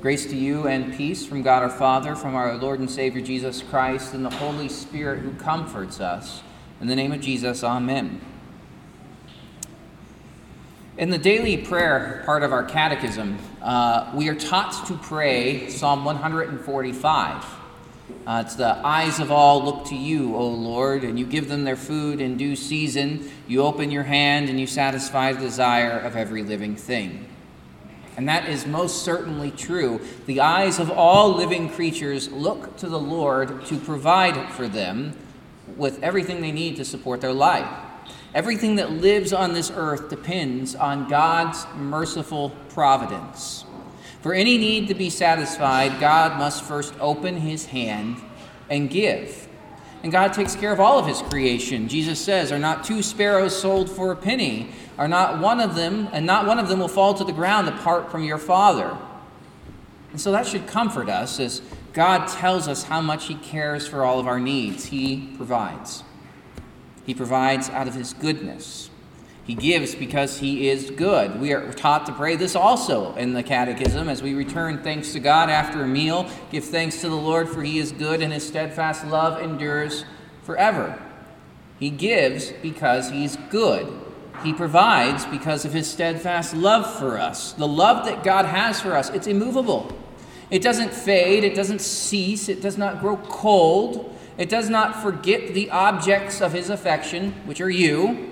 Grace to you and peace from God our Father, from our Lord and Savior Jesus Christ, and the Holy Spirit who comforts us. In the name of Jesus, Amen. In the daily prayer part of our catechism, uh, we are taught to pray Psalm 145. Uh, it's the eyes of all look to you, O Lord, and you give them their food in due season. You open your hand and you satisfy the desire of every living thing. And that is most certainly true. The eyes of all living creatures look to the Lord to provide for them with everything they need to support their life. Everything that lives on this earth depends on God's merciful providence. For any need to be satisfied, God must first open his hand and give. And God takes care of all of his creation. Jesus says, Are not two sparrows sold for a penny? are not one of them, and not one of them will fall to the ground apart from your Father. And so that should comfort us as God tells us how much He cares for all of our needs. He provides. He provides out of His goodness. He gives because He is good. We are taught to pray this also in the Catechism as we return thanks to God after a meal. Give thanks to the Lord, for He is good, and His steadfast love endures forever. He gives because He's good. He provides because of his steadfast love for us. The love that God has for us, it's immovable. It doesn't fade, it doesn't cease, it does not grow cold. It does not forget the objects of his affection, which are you.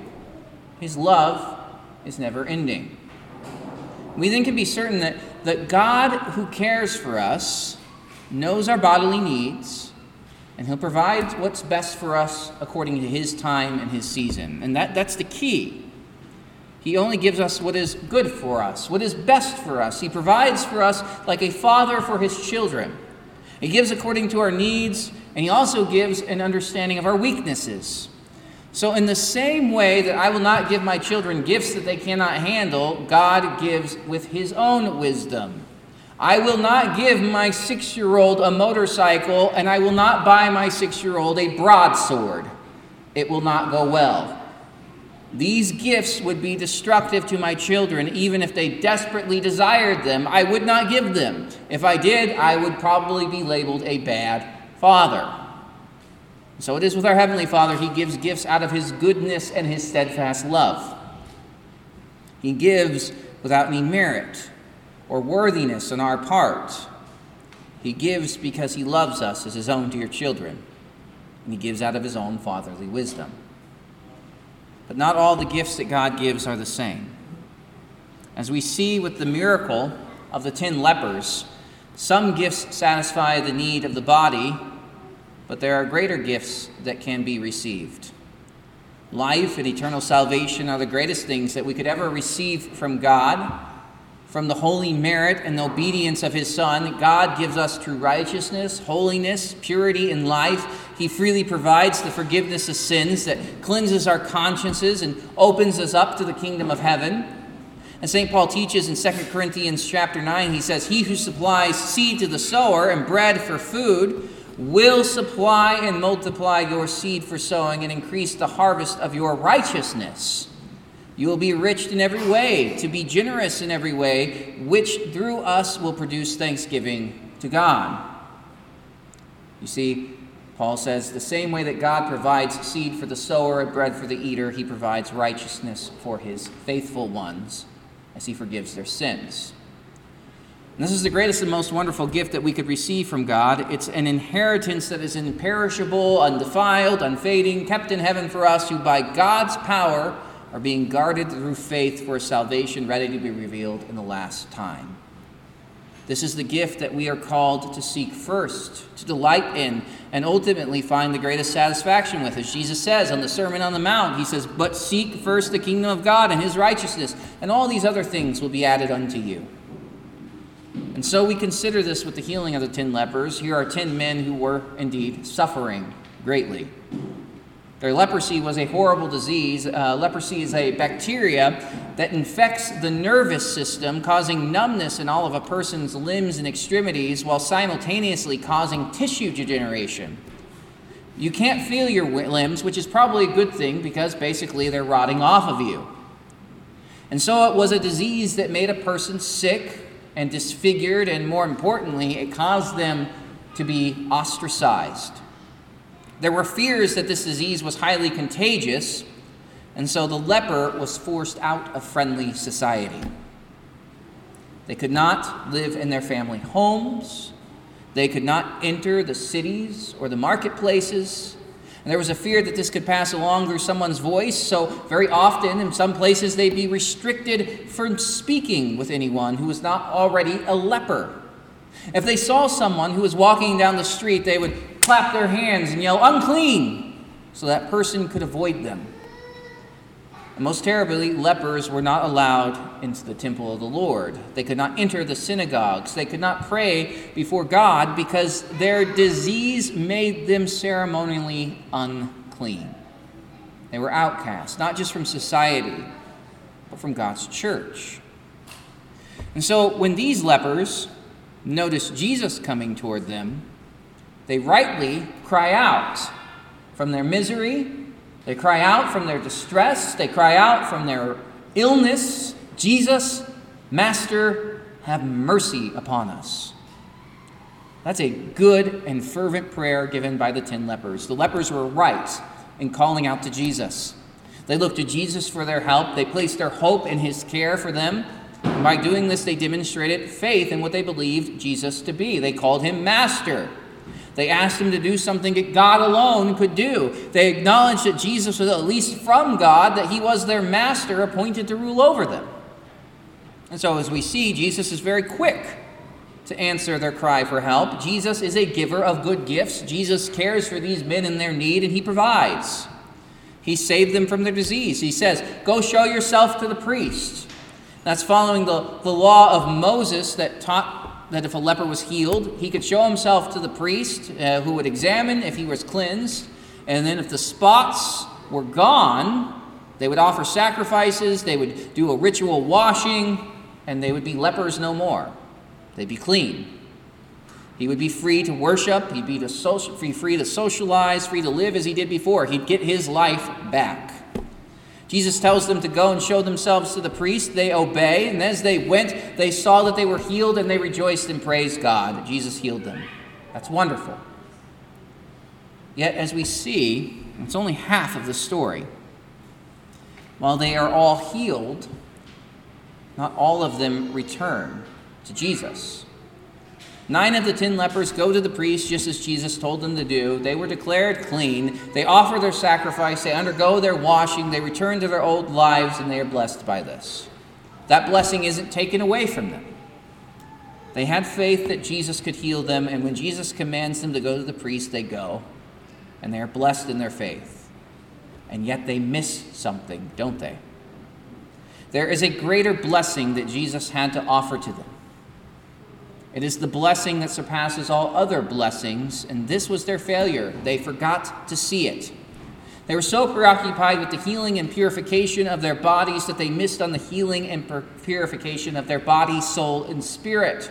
His love is never ending. We then can be certain that, that God, who cares for us, knows our bodily needs, and he'll provide what's best for us according to his time and his season. And that, that's the key. He only gives us what is good for us, what is best for us. He provides for us like a father for his children. He gives according to our needs, and He also gives an understanding of our weaknesses. So, in the same way that I will not give my children gifts that they cannot handle, God gives with His own wisdom. I will not give my six year old a motorcycle, and I will not buy my six year old a broadsword. It will not go well. These gifts would be destructive to my children, even if they desperately desired them. I would not give them. If I did, I would probably be labeled a bad father. So it is with our Heavenly Father. He gives gifts out of His goodness and His steadfast love. He gives without any merit or worthiness on our part. He gives because He loves us as His own dear children, and He gives out of His own fatherly wisdom. But not all the gifts that God gives are the same. As we see with the miracle of the ten lepers, some gifts satisfy the need of the body, but there are greater gifts that can be received. Life and eternal salvation are the greatest things that we could ever receive from God from the holy merit and the obedience of his Son, God gives us true righteousness, holiness, purity and life. He freely provides the forgiveness of sins that cleanses our consciences and opens us up to the kingdom of heaven. And St. Paul teaches in 2 Corinthians chapter 9, he says, He who supplies seed to the sower and bread for food will supply and multiply your seed for sowing and increase the harvest of your righteousness. You will be rich in every way, to be generous in every way, which through us will produce thanksgiving to God. You see, Paul says, the same way that God provides seed for the sower and bread for the eater, he provides righteousness for his faithful ones as he forgives their sins. And this is the greatest and most wonderful gift that we could receive from God. It's an inheritance that is imperishable, undefiled, unfading, kept in heaven for us who, by God's power, are being guarded through faith for salvation ready to be revealed in the last time. This is the gift that we are called to seek first, to delight in, and ultimately find the greatest satisfaction with. As Jesus says on the Sermon on the Mount, He says, But seek first the kingdom of God and His righteousness, and all these other things will be added unto you. And so we consider this with the healing of the ten lepers. Here are ten men who were indeed suffering greatly. Their leprosy was a horrible disease. Uh, leprosy is a bacteria that infects the nervous system, causing numbness in all of a person's limbs and extremities while simultaneously causing tissue degeneration. You can't feel your limbs, which is probably a good thing because basically they're rotting off of you. And so it was a disease that made a person sick and disfigured, and more importantly, it caused them to be ostracized. There were fears that this disease was highly contagious, and so the leper was forced out of friendly society. They could not live in their family homes. They could not enter the cities or the marketplaces. And there was a fear that this could pass along through someone's voice, so very often in some places they'd be restricted from speaking with anyone who was not already a leper. If they saw someone who was walking down the street, they would clap their hands and yell, unclean, so that person could avoid them. Most terribly, lepers were not allowed into the temple of the Lord. They could not enter the synagogues. They could not pray before God because their disease made them ceremonially unclean. They were outcasts, not just from society, but from God's church. And so when these lepers notice Jesus coming toward them, they rightly cry out from their misery they cry out from their distress, they cry out from their illness Jesus, Master, have mercy upon us. That's a good and fervent prayer given by the ten lepers. The lepers were right in calling out to Jesus. They looked to Jesus for their help, they placed their hope in his care for them. And by doing this, they demonstrated faith in what they believed Jesus to be. They called him Master. They asked him to do something that God alone could do. They acknowledged that Jesus was at least from God, that he was their master appointed to rule over them. And so, as we see, Jesus is very quick to answer their cry for help. Jesus is a giver of good gifts. Jesus cares for these men in their need, and he provides. He saved them from their disease. He says, Go show yourself to the priest. That's following the, the law of Moses that taught that if a leper was healed, he could show himself to the priest uh, who would examine if he was cleansed. And then if the spots were gone, they would offer sacrifices, they would do a ritual washing, and they would be lepers no more. They'd be clean. He would be free to worship, he'd be to social, free, free to socialize, free to live as he did before. He'd get his life back. Jesus tells them to go and show themselves to the priest. They obey, and as they went, they saw that they were healed and they rejoiced and praised God Jesus healed them. That's wonderful. Yet, as we see, it's only half of the story. While they are all healed, not all of them return to Jesus. Nine of the ten lepers go to the priest just as Jesus told them to do. They were declared clean. They offer their sacrifice. They undergo their washing. They return to their old lives, and they are blessed by this. That blessing isn't taken away from them. They had faith that Jesus could heal them, and when Jesus commands them to go to the priest, they go, and they are blessed in their faith. And yet they miss something, don't they? There is a greater blessing that Jesus had to offer to them. It is the blessing that surpasses all other blessings, and this was their failure. They forgot to see it. They were so preoccupied with the healing and purification of their bodies that they missed on the healing and purification of their body, soul, and spirit.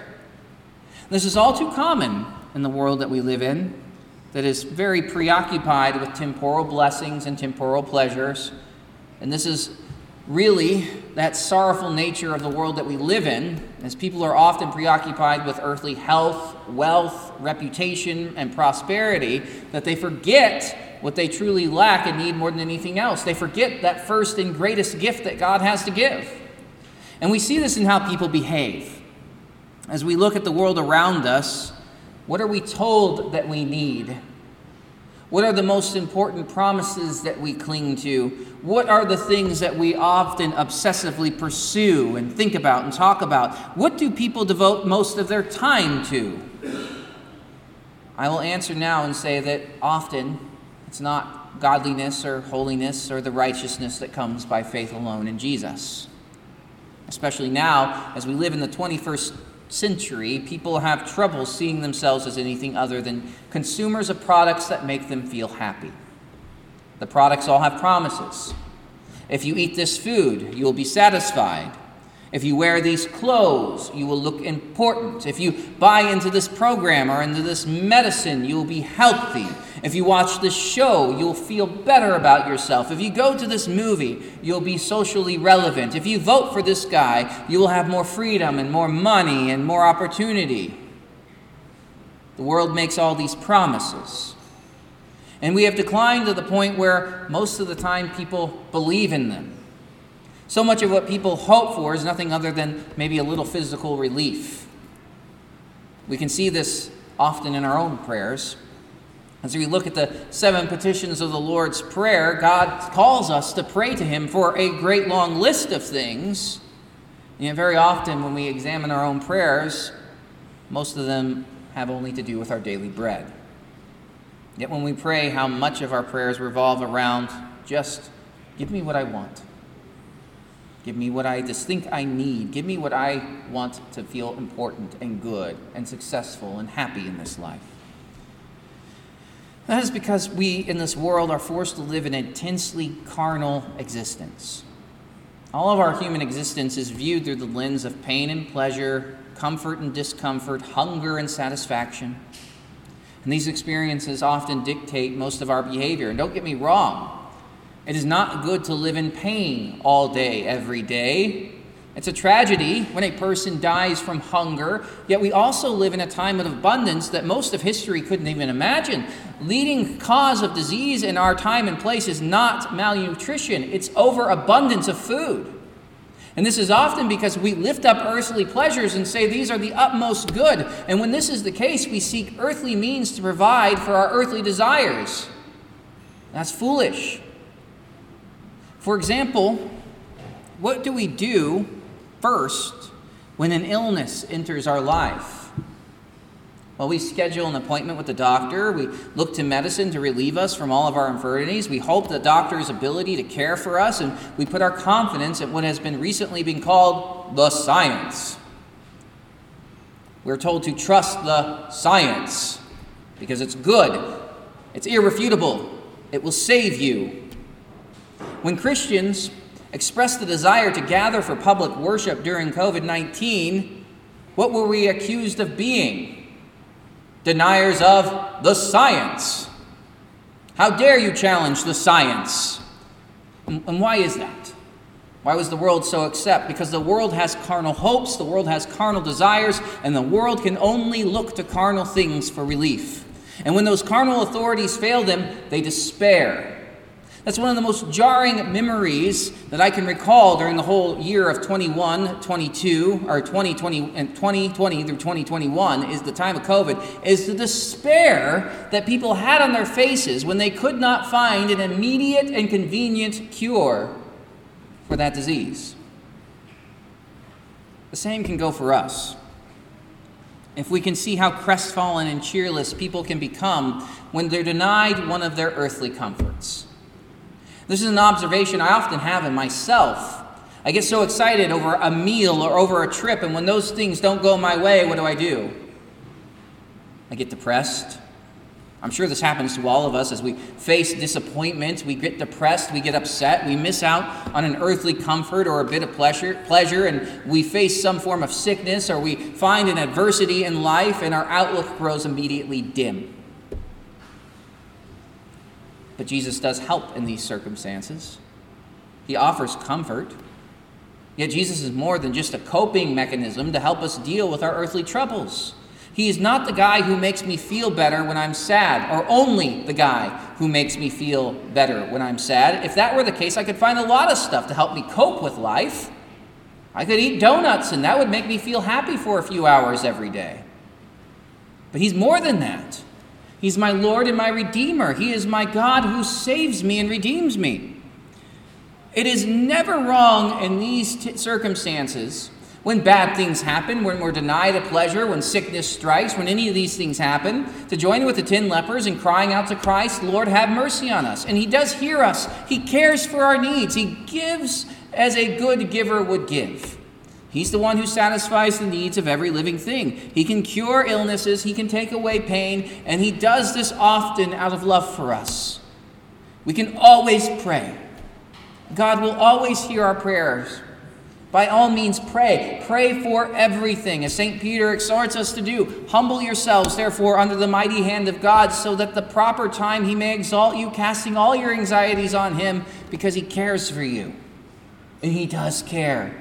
This is all too common in the world that we live in, that is very preoccupied with temporal blessings and temporal pleasures. And this is really that sorrowful nature of the world that we live in, as people are often preoccupied with earthly health, wealth, reputation, and prosperity, that they forget what they truly lack and need more than anything else. They forget that first and greatest gift that God has to give. And we see this in how people behave. As we look at the world around us, what are we told that we need? What are the most important promises that we cling to? What are the things that we often obsessively pursue and think about and talk about? What do people devote most of their time to? I will answer now and say that often it's not godliness or holiness or the righteousness that comes by faith alone in Jesus. Especially now, as we live in the 21st century, people have trouble seeing themselves as anything other than consumers of products that make them feel happy. The products all have promises. If you eat this food, you will be satisfied. If you wear these clothes, you will look important. If you buy into this program or into this medicine, you will be healthy. If you watch this show, you'll feel better about yourself. If you go to this movie, you'll be socially relevant. If you vote for this guy, you will have more freedom and more money and more opportunity. The world makes all these promises. And we have declined to the point where most of the time people believe in them. So much of what people hope for is nothing other than maybe a little physical relief. We can see this often in our own prayers. As we look at the seven petitions of the Lord's Prayer, God calls us to pray to Him for a great long list of things. And very often, when we examine our own prayers, most of them have only to do with our daily bread. Yet when we pray, how much of our prayers revolve around just give me what I want. Give me what I just think I need. Give me what I want to feel important and good and successful and happy in this life. That is because we in this world are forced to live an intensely carnal existence. All of our human existence is viewed through the lens of pain and pleasure, comfort and discomfort, hunger and satisfaction. And these experiences often dictate most of our behavior. And don't get me wrong, it is not good to live in pain all day, every day. It's a tragedy when a person dies from hunger, yet we also live in a time of abundance that most of history couldn't even imagine. Leading cause of disease in our time and place is not malnutrition, it's overabundance of food. And this is often because we lift up earthly pleasures and say these are the utmost good. And when this is the case, we seek earthly means to provide for our earthly desires. That's foolish. For example, what do we do first when an illness enters our life? Well, we schedule an appointment with the doctor. We look to medicine to relieve us from all of our infirmities. We hope the doctor's ability to care for us, and we put our confidence in what has been recently been called the science. We're told to trust the science because it's good, it's irrefutable, it will save you. When Christians express the desire to gather for public worship during COVID 19, what were we accused of being? deniers of the science. How dare you challenge the science? And why is that? Why was the world so upset? Because the world has carnal hopes, the world has carnal desires, and the world can only look to carnal things for relief. And when those carnal authorities fail them, they despair. That's one of the most jarring memories that I can recall during the whole year of 21, 22, or 2020 and 2020 through 2021 is the time of COVID, is the despair that people had on their faces when they could not find an immediate and convenient cure for that disease. The same can go for us. If we can see how crestfallen and cheerless people can become when they're denied one of their earthly comforts. This is an observation I often have in myself. I get so excited over a meal or over a trip, and when those things don't go my way, what do I do? I get depressed. I'm sure this happens to all of us as we face disappointment, we get depressed, we get upset, we miss out on an earthly comfort or a bit of pleasure, pleasure and we face some form of sickness or we find an adversity in life and our outlook grows immediately dim. But Jesus does help in these circumstances. He offers comfort. Yet Jesus is more than just a coping mechanism to help us deal with our earthly troubles. He is not the guy who makes me feel better when I'm sad, or only the guy who makes me feel better when I'm sad. If that were the case, I could find a lot of stuff to help me cope with life. I could eat donuts, and that would make me feel happy for a few hours every day. But he's more than that. He's my Lord and my Redeemer. He is my God who saves me and redeems me. It is never wrong in these t- circumstances when bad things happen, when we're denied a pleasure, when sickness strikes, when any of these things happen, to join with the ten lepers and crying out to Christ, Lord, have mercy on us. And He does hear us, He cares for our needs, He gives as a good giver would give. He's the one who satisfies the needs of every living thing. He can cure illnesses, He can take away pain, and He does this often out of love for us. We can always pray. God will always hear our prayers By all means, pray. Pray for everything, as St. Peter exhorts us to do. Humble yourselves, therefore, under the mighty hand of God, so that the proper time he may exalt you, casting all your anxieties on him, because he cares for you. And he does care.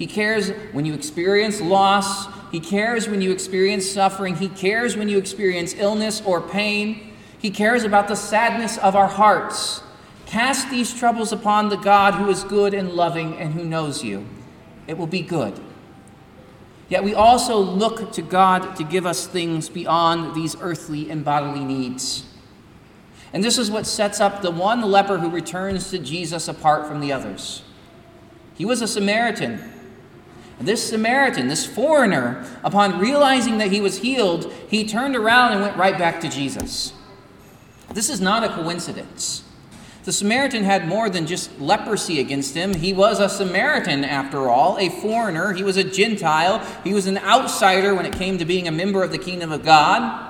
He cares when you experience loss. He cares when you experience suffering. He cares when you experience illness or pain. He cares about the sadness of our hearts. Cast these troubles upon the God who is good and loving and who knows you. It will be good. Yet we also look to God to give us things beyond these earthly and bodily needs. And this is what sets up the one leper who returns to Jesus apart from the others. He was a Samaritan. This Samaritan, this foreigner, upon realizing that he was healed, he turned around and went right back to Jesus. This is not a coincidence. The Samaritan had more than just leprosy against him. He was a Samaritan, after all, a foreigner. He was a Gentile. He was an outsider when it came to being a member of the kingdom of God.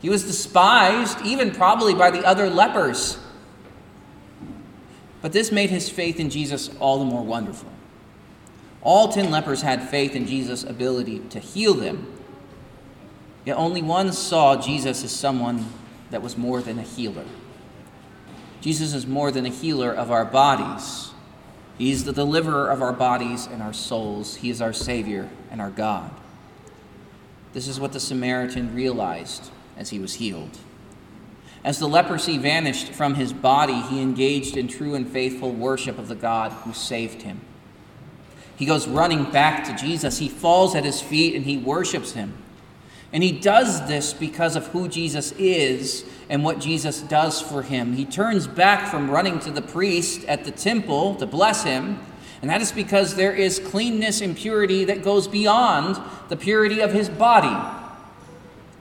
He was despised, even probably by the other lepers. But this made his faith in Jesus all the more wonderful. All ten lepers had faith in Jesus' ability to heal them, yet only one saw Jesus as someone that was more than a healer. Jesus is more than a healer of our bodies. He is the deliverer of our bodies and our souls. He is our Savior and our God. This is what the Samaritan realized as he was healed. As the leprosy vanished from his body, he engaged in true and faithful worship of the God who saved him. He goes running back to Jesus. He falls at his feet and he worships him. And he does this because of who Jesus is and what Jesus does for him. He turns back from running to the priest at the temple to bless him, and that is because there is cleanness and purity that goes beyond the purity of his body.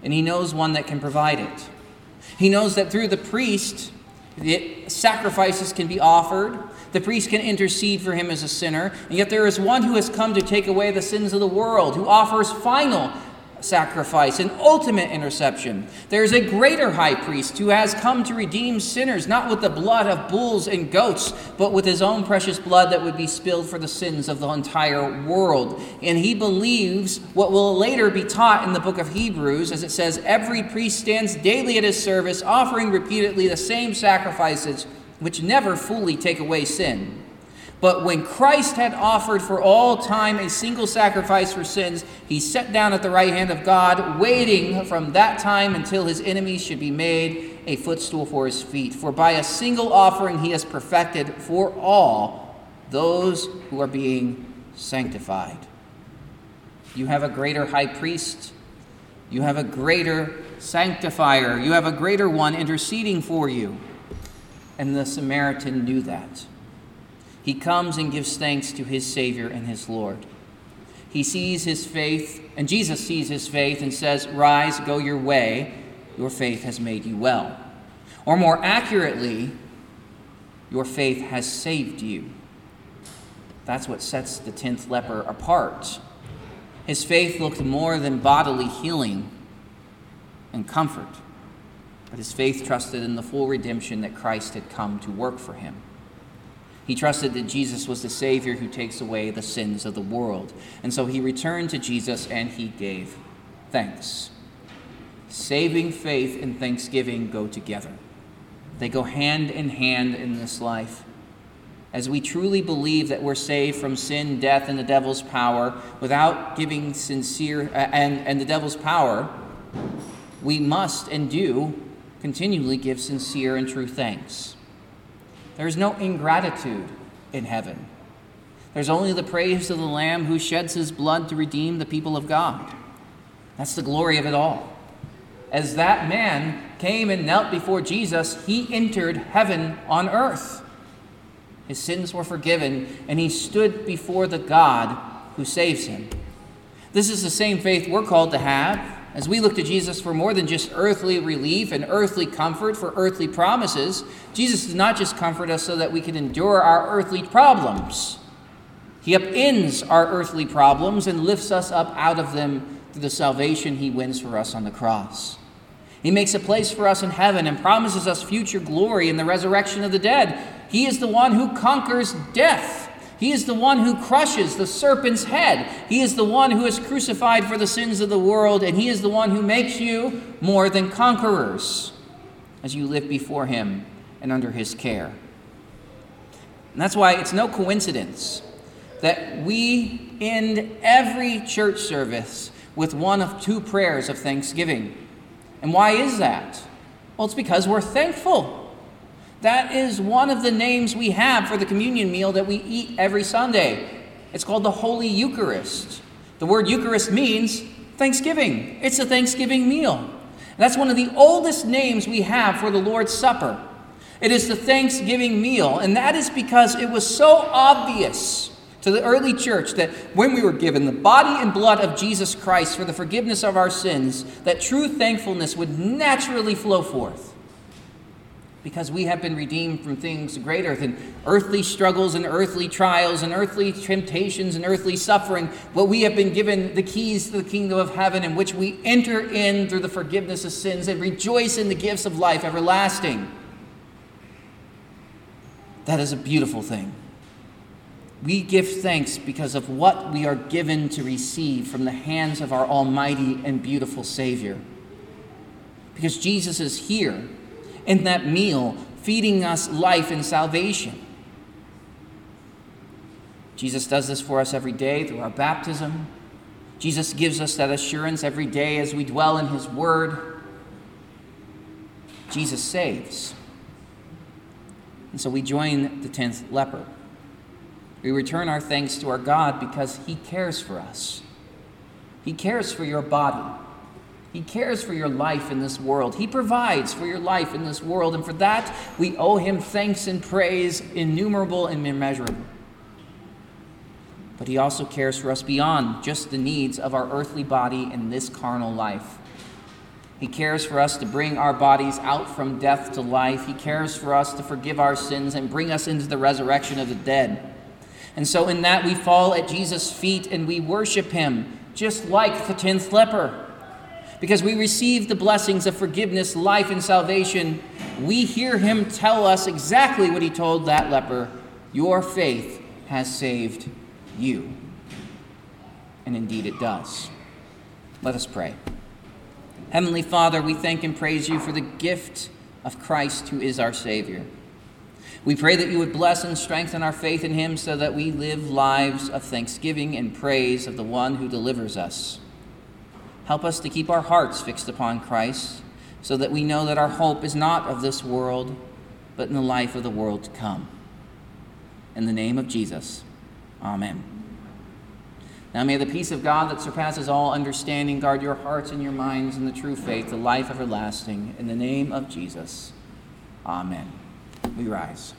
And he knows one that can provide it. He knows that through the priest, the sacrifices can be offered. The priest can intercede for him as a sinner. And yet there is one who has come to take away the sins of the world, who offers final sacrifice, an ultimate interception. There is a greater high priest who has come to redeem sinners, not with the blood of bulls and goats, but with his own precious blood that would be spilled for the sins of the entire world. And he believes what will later be taught in the book of Hebrews, as it says, Every priest stands daily at his service, offering repeatedly the same sacrifices, which never fully take away sin. But when Christ had offered for all time a single sacrifice for sins, he sat down at the right hand of God, waiting from that time until his enemies should be made a footstool for his feet. For by a single offering he has perfected for all those who are being sanctified. You have a greater high priest, you have a greater sanctifier, you have a greater one interceding for you. And the Samaritan knew that he comes and gives thanks to his Savior and his Lord. He sees his faith, and Jesus sees his faith and says, Rise, go your way, your faith has made you well. Or more accurately, your faith has saved you. That's what sets the tenth leper apart. His faith looked more than bodily healing and comfort, but his faith trusted in the full redemption that Christ had come to work for him. He trusted that Jesus was the Savior who takes away the sins of the world. And so he returned to Jesus and he gave thanks. Saving faith and thanksgiving go together, they go hand in hand in this life. As we truly believe that we're saved from sin, death, and the devil's power without giving sincere, uh, and, and the devil's power, we must and do continually give sincere and true thanks. There's no ingratitude in heaven. There's only the praise of the Lamb who sheds his blood to redeem the people of God. That's the glory of it all. As that man came and knelt before Jesus, he entered heaven on earth. His sins were forgiven, and he stood before the God who saves him. This is the same faith we're called to have as we look to Jesus for more than just earthly relief and earthly comfort for earthly promises, Jesus does not just comfort us so that we can endure our earthly problems. He upends our earthly problems and lifts us up out of them through the salvation he wins for us on the cross. He makes a place for us in heaven and promises us future glory in the resurrection of the dead. He is the one who conquers death He is the one who crushes the serpent's head. He is the one who is crucified for the sins of the world, and He is the one who makes you more than conquerors as you live before Him and under His care. And that's why it's no coincidence that we end every church service with one of two prayers of thanksgiving. And why is that? Well, it's because we're thankful. That is one of the names we have for the communion meal that we eat every Sunday. It's called the Holy Eucharist. The word Eucharist means thanksgiving, it's a Thanksgiving meal. That's one of the oldest names we have for the Lord's Supper. It is the Thanksgiving meal, and that is because it was so obvious to the early church that when we were given the body and blood of Jesus Christ for the forgiveness of our sins, that true thankfulness would naturally flow forth because we have been redeemed from things greater than earthly struggles and earthly trials and earthly temptations and earthly suffering. But we have been given the keys to the kingdom of heaven in which we enter in through the forgiveness of sins and rejoice in the gifts of life everlasting. That is a beautiful thing. We give thanks because of what we are given to receive from the hands of our almighty and beautiful Savior. Because Jesus is here in that meal, feeding us life and salvation. Jesus does this for us every day through our baptism. Jesus gives us that assurance every day as we dwell in His Word. Jesus saves. And so we join the tenth leper. We return our thanks to our God because He cares for us. He cares for your body. He cares for your life in this world. He provides for your life in this world. And for that, we owe him thanks and praise innumerable and immeasurable. But he also cares for us beyond just the needs of our earthly body in this carnal life. He cares for us to bring our bodies out from death to life. He cares for us to forgive our sins and bring us into the resurrection of the dead. And so, in that, we fall at Jesus' feet and we worship him, just like the tenth leper because we receive the blessings of forgiveness, life, and salvation, we hear him tell us exactly what he told that leper Your faith has saved you. And indeed it does. Let us pray. Heavenly Father, we thank and praise you for the gift of Christ who is our Savior. We pray that you would bless and strengthen our faith in him so that we live lives of thanksgiving and praise of the one who delivers us. Help us to keep our hearts fixed upon Christ so that we know that our hope is not of this world, but in the life of the world to come. In the name of Jesus, amen. Now may the peace of God that surpasses all understanding guard your hearts and your minds in the true faith, the life everlasting. In the name of Jesus, amen. We rise.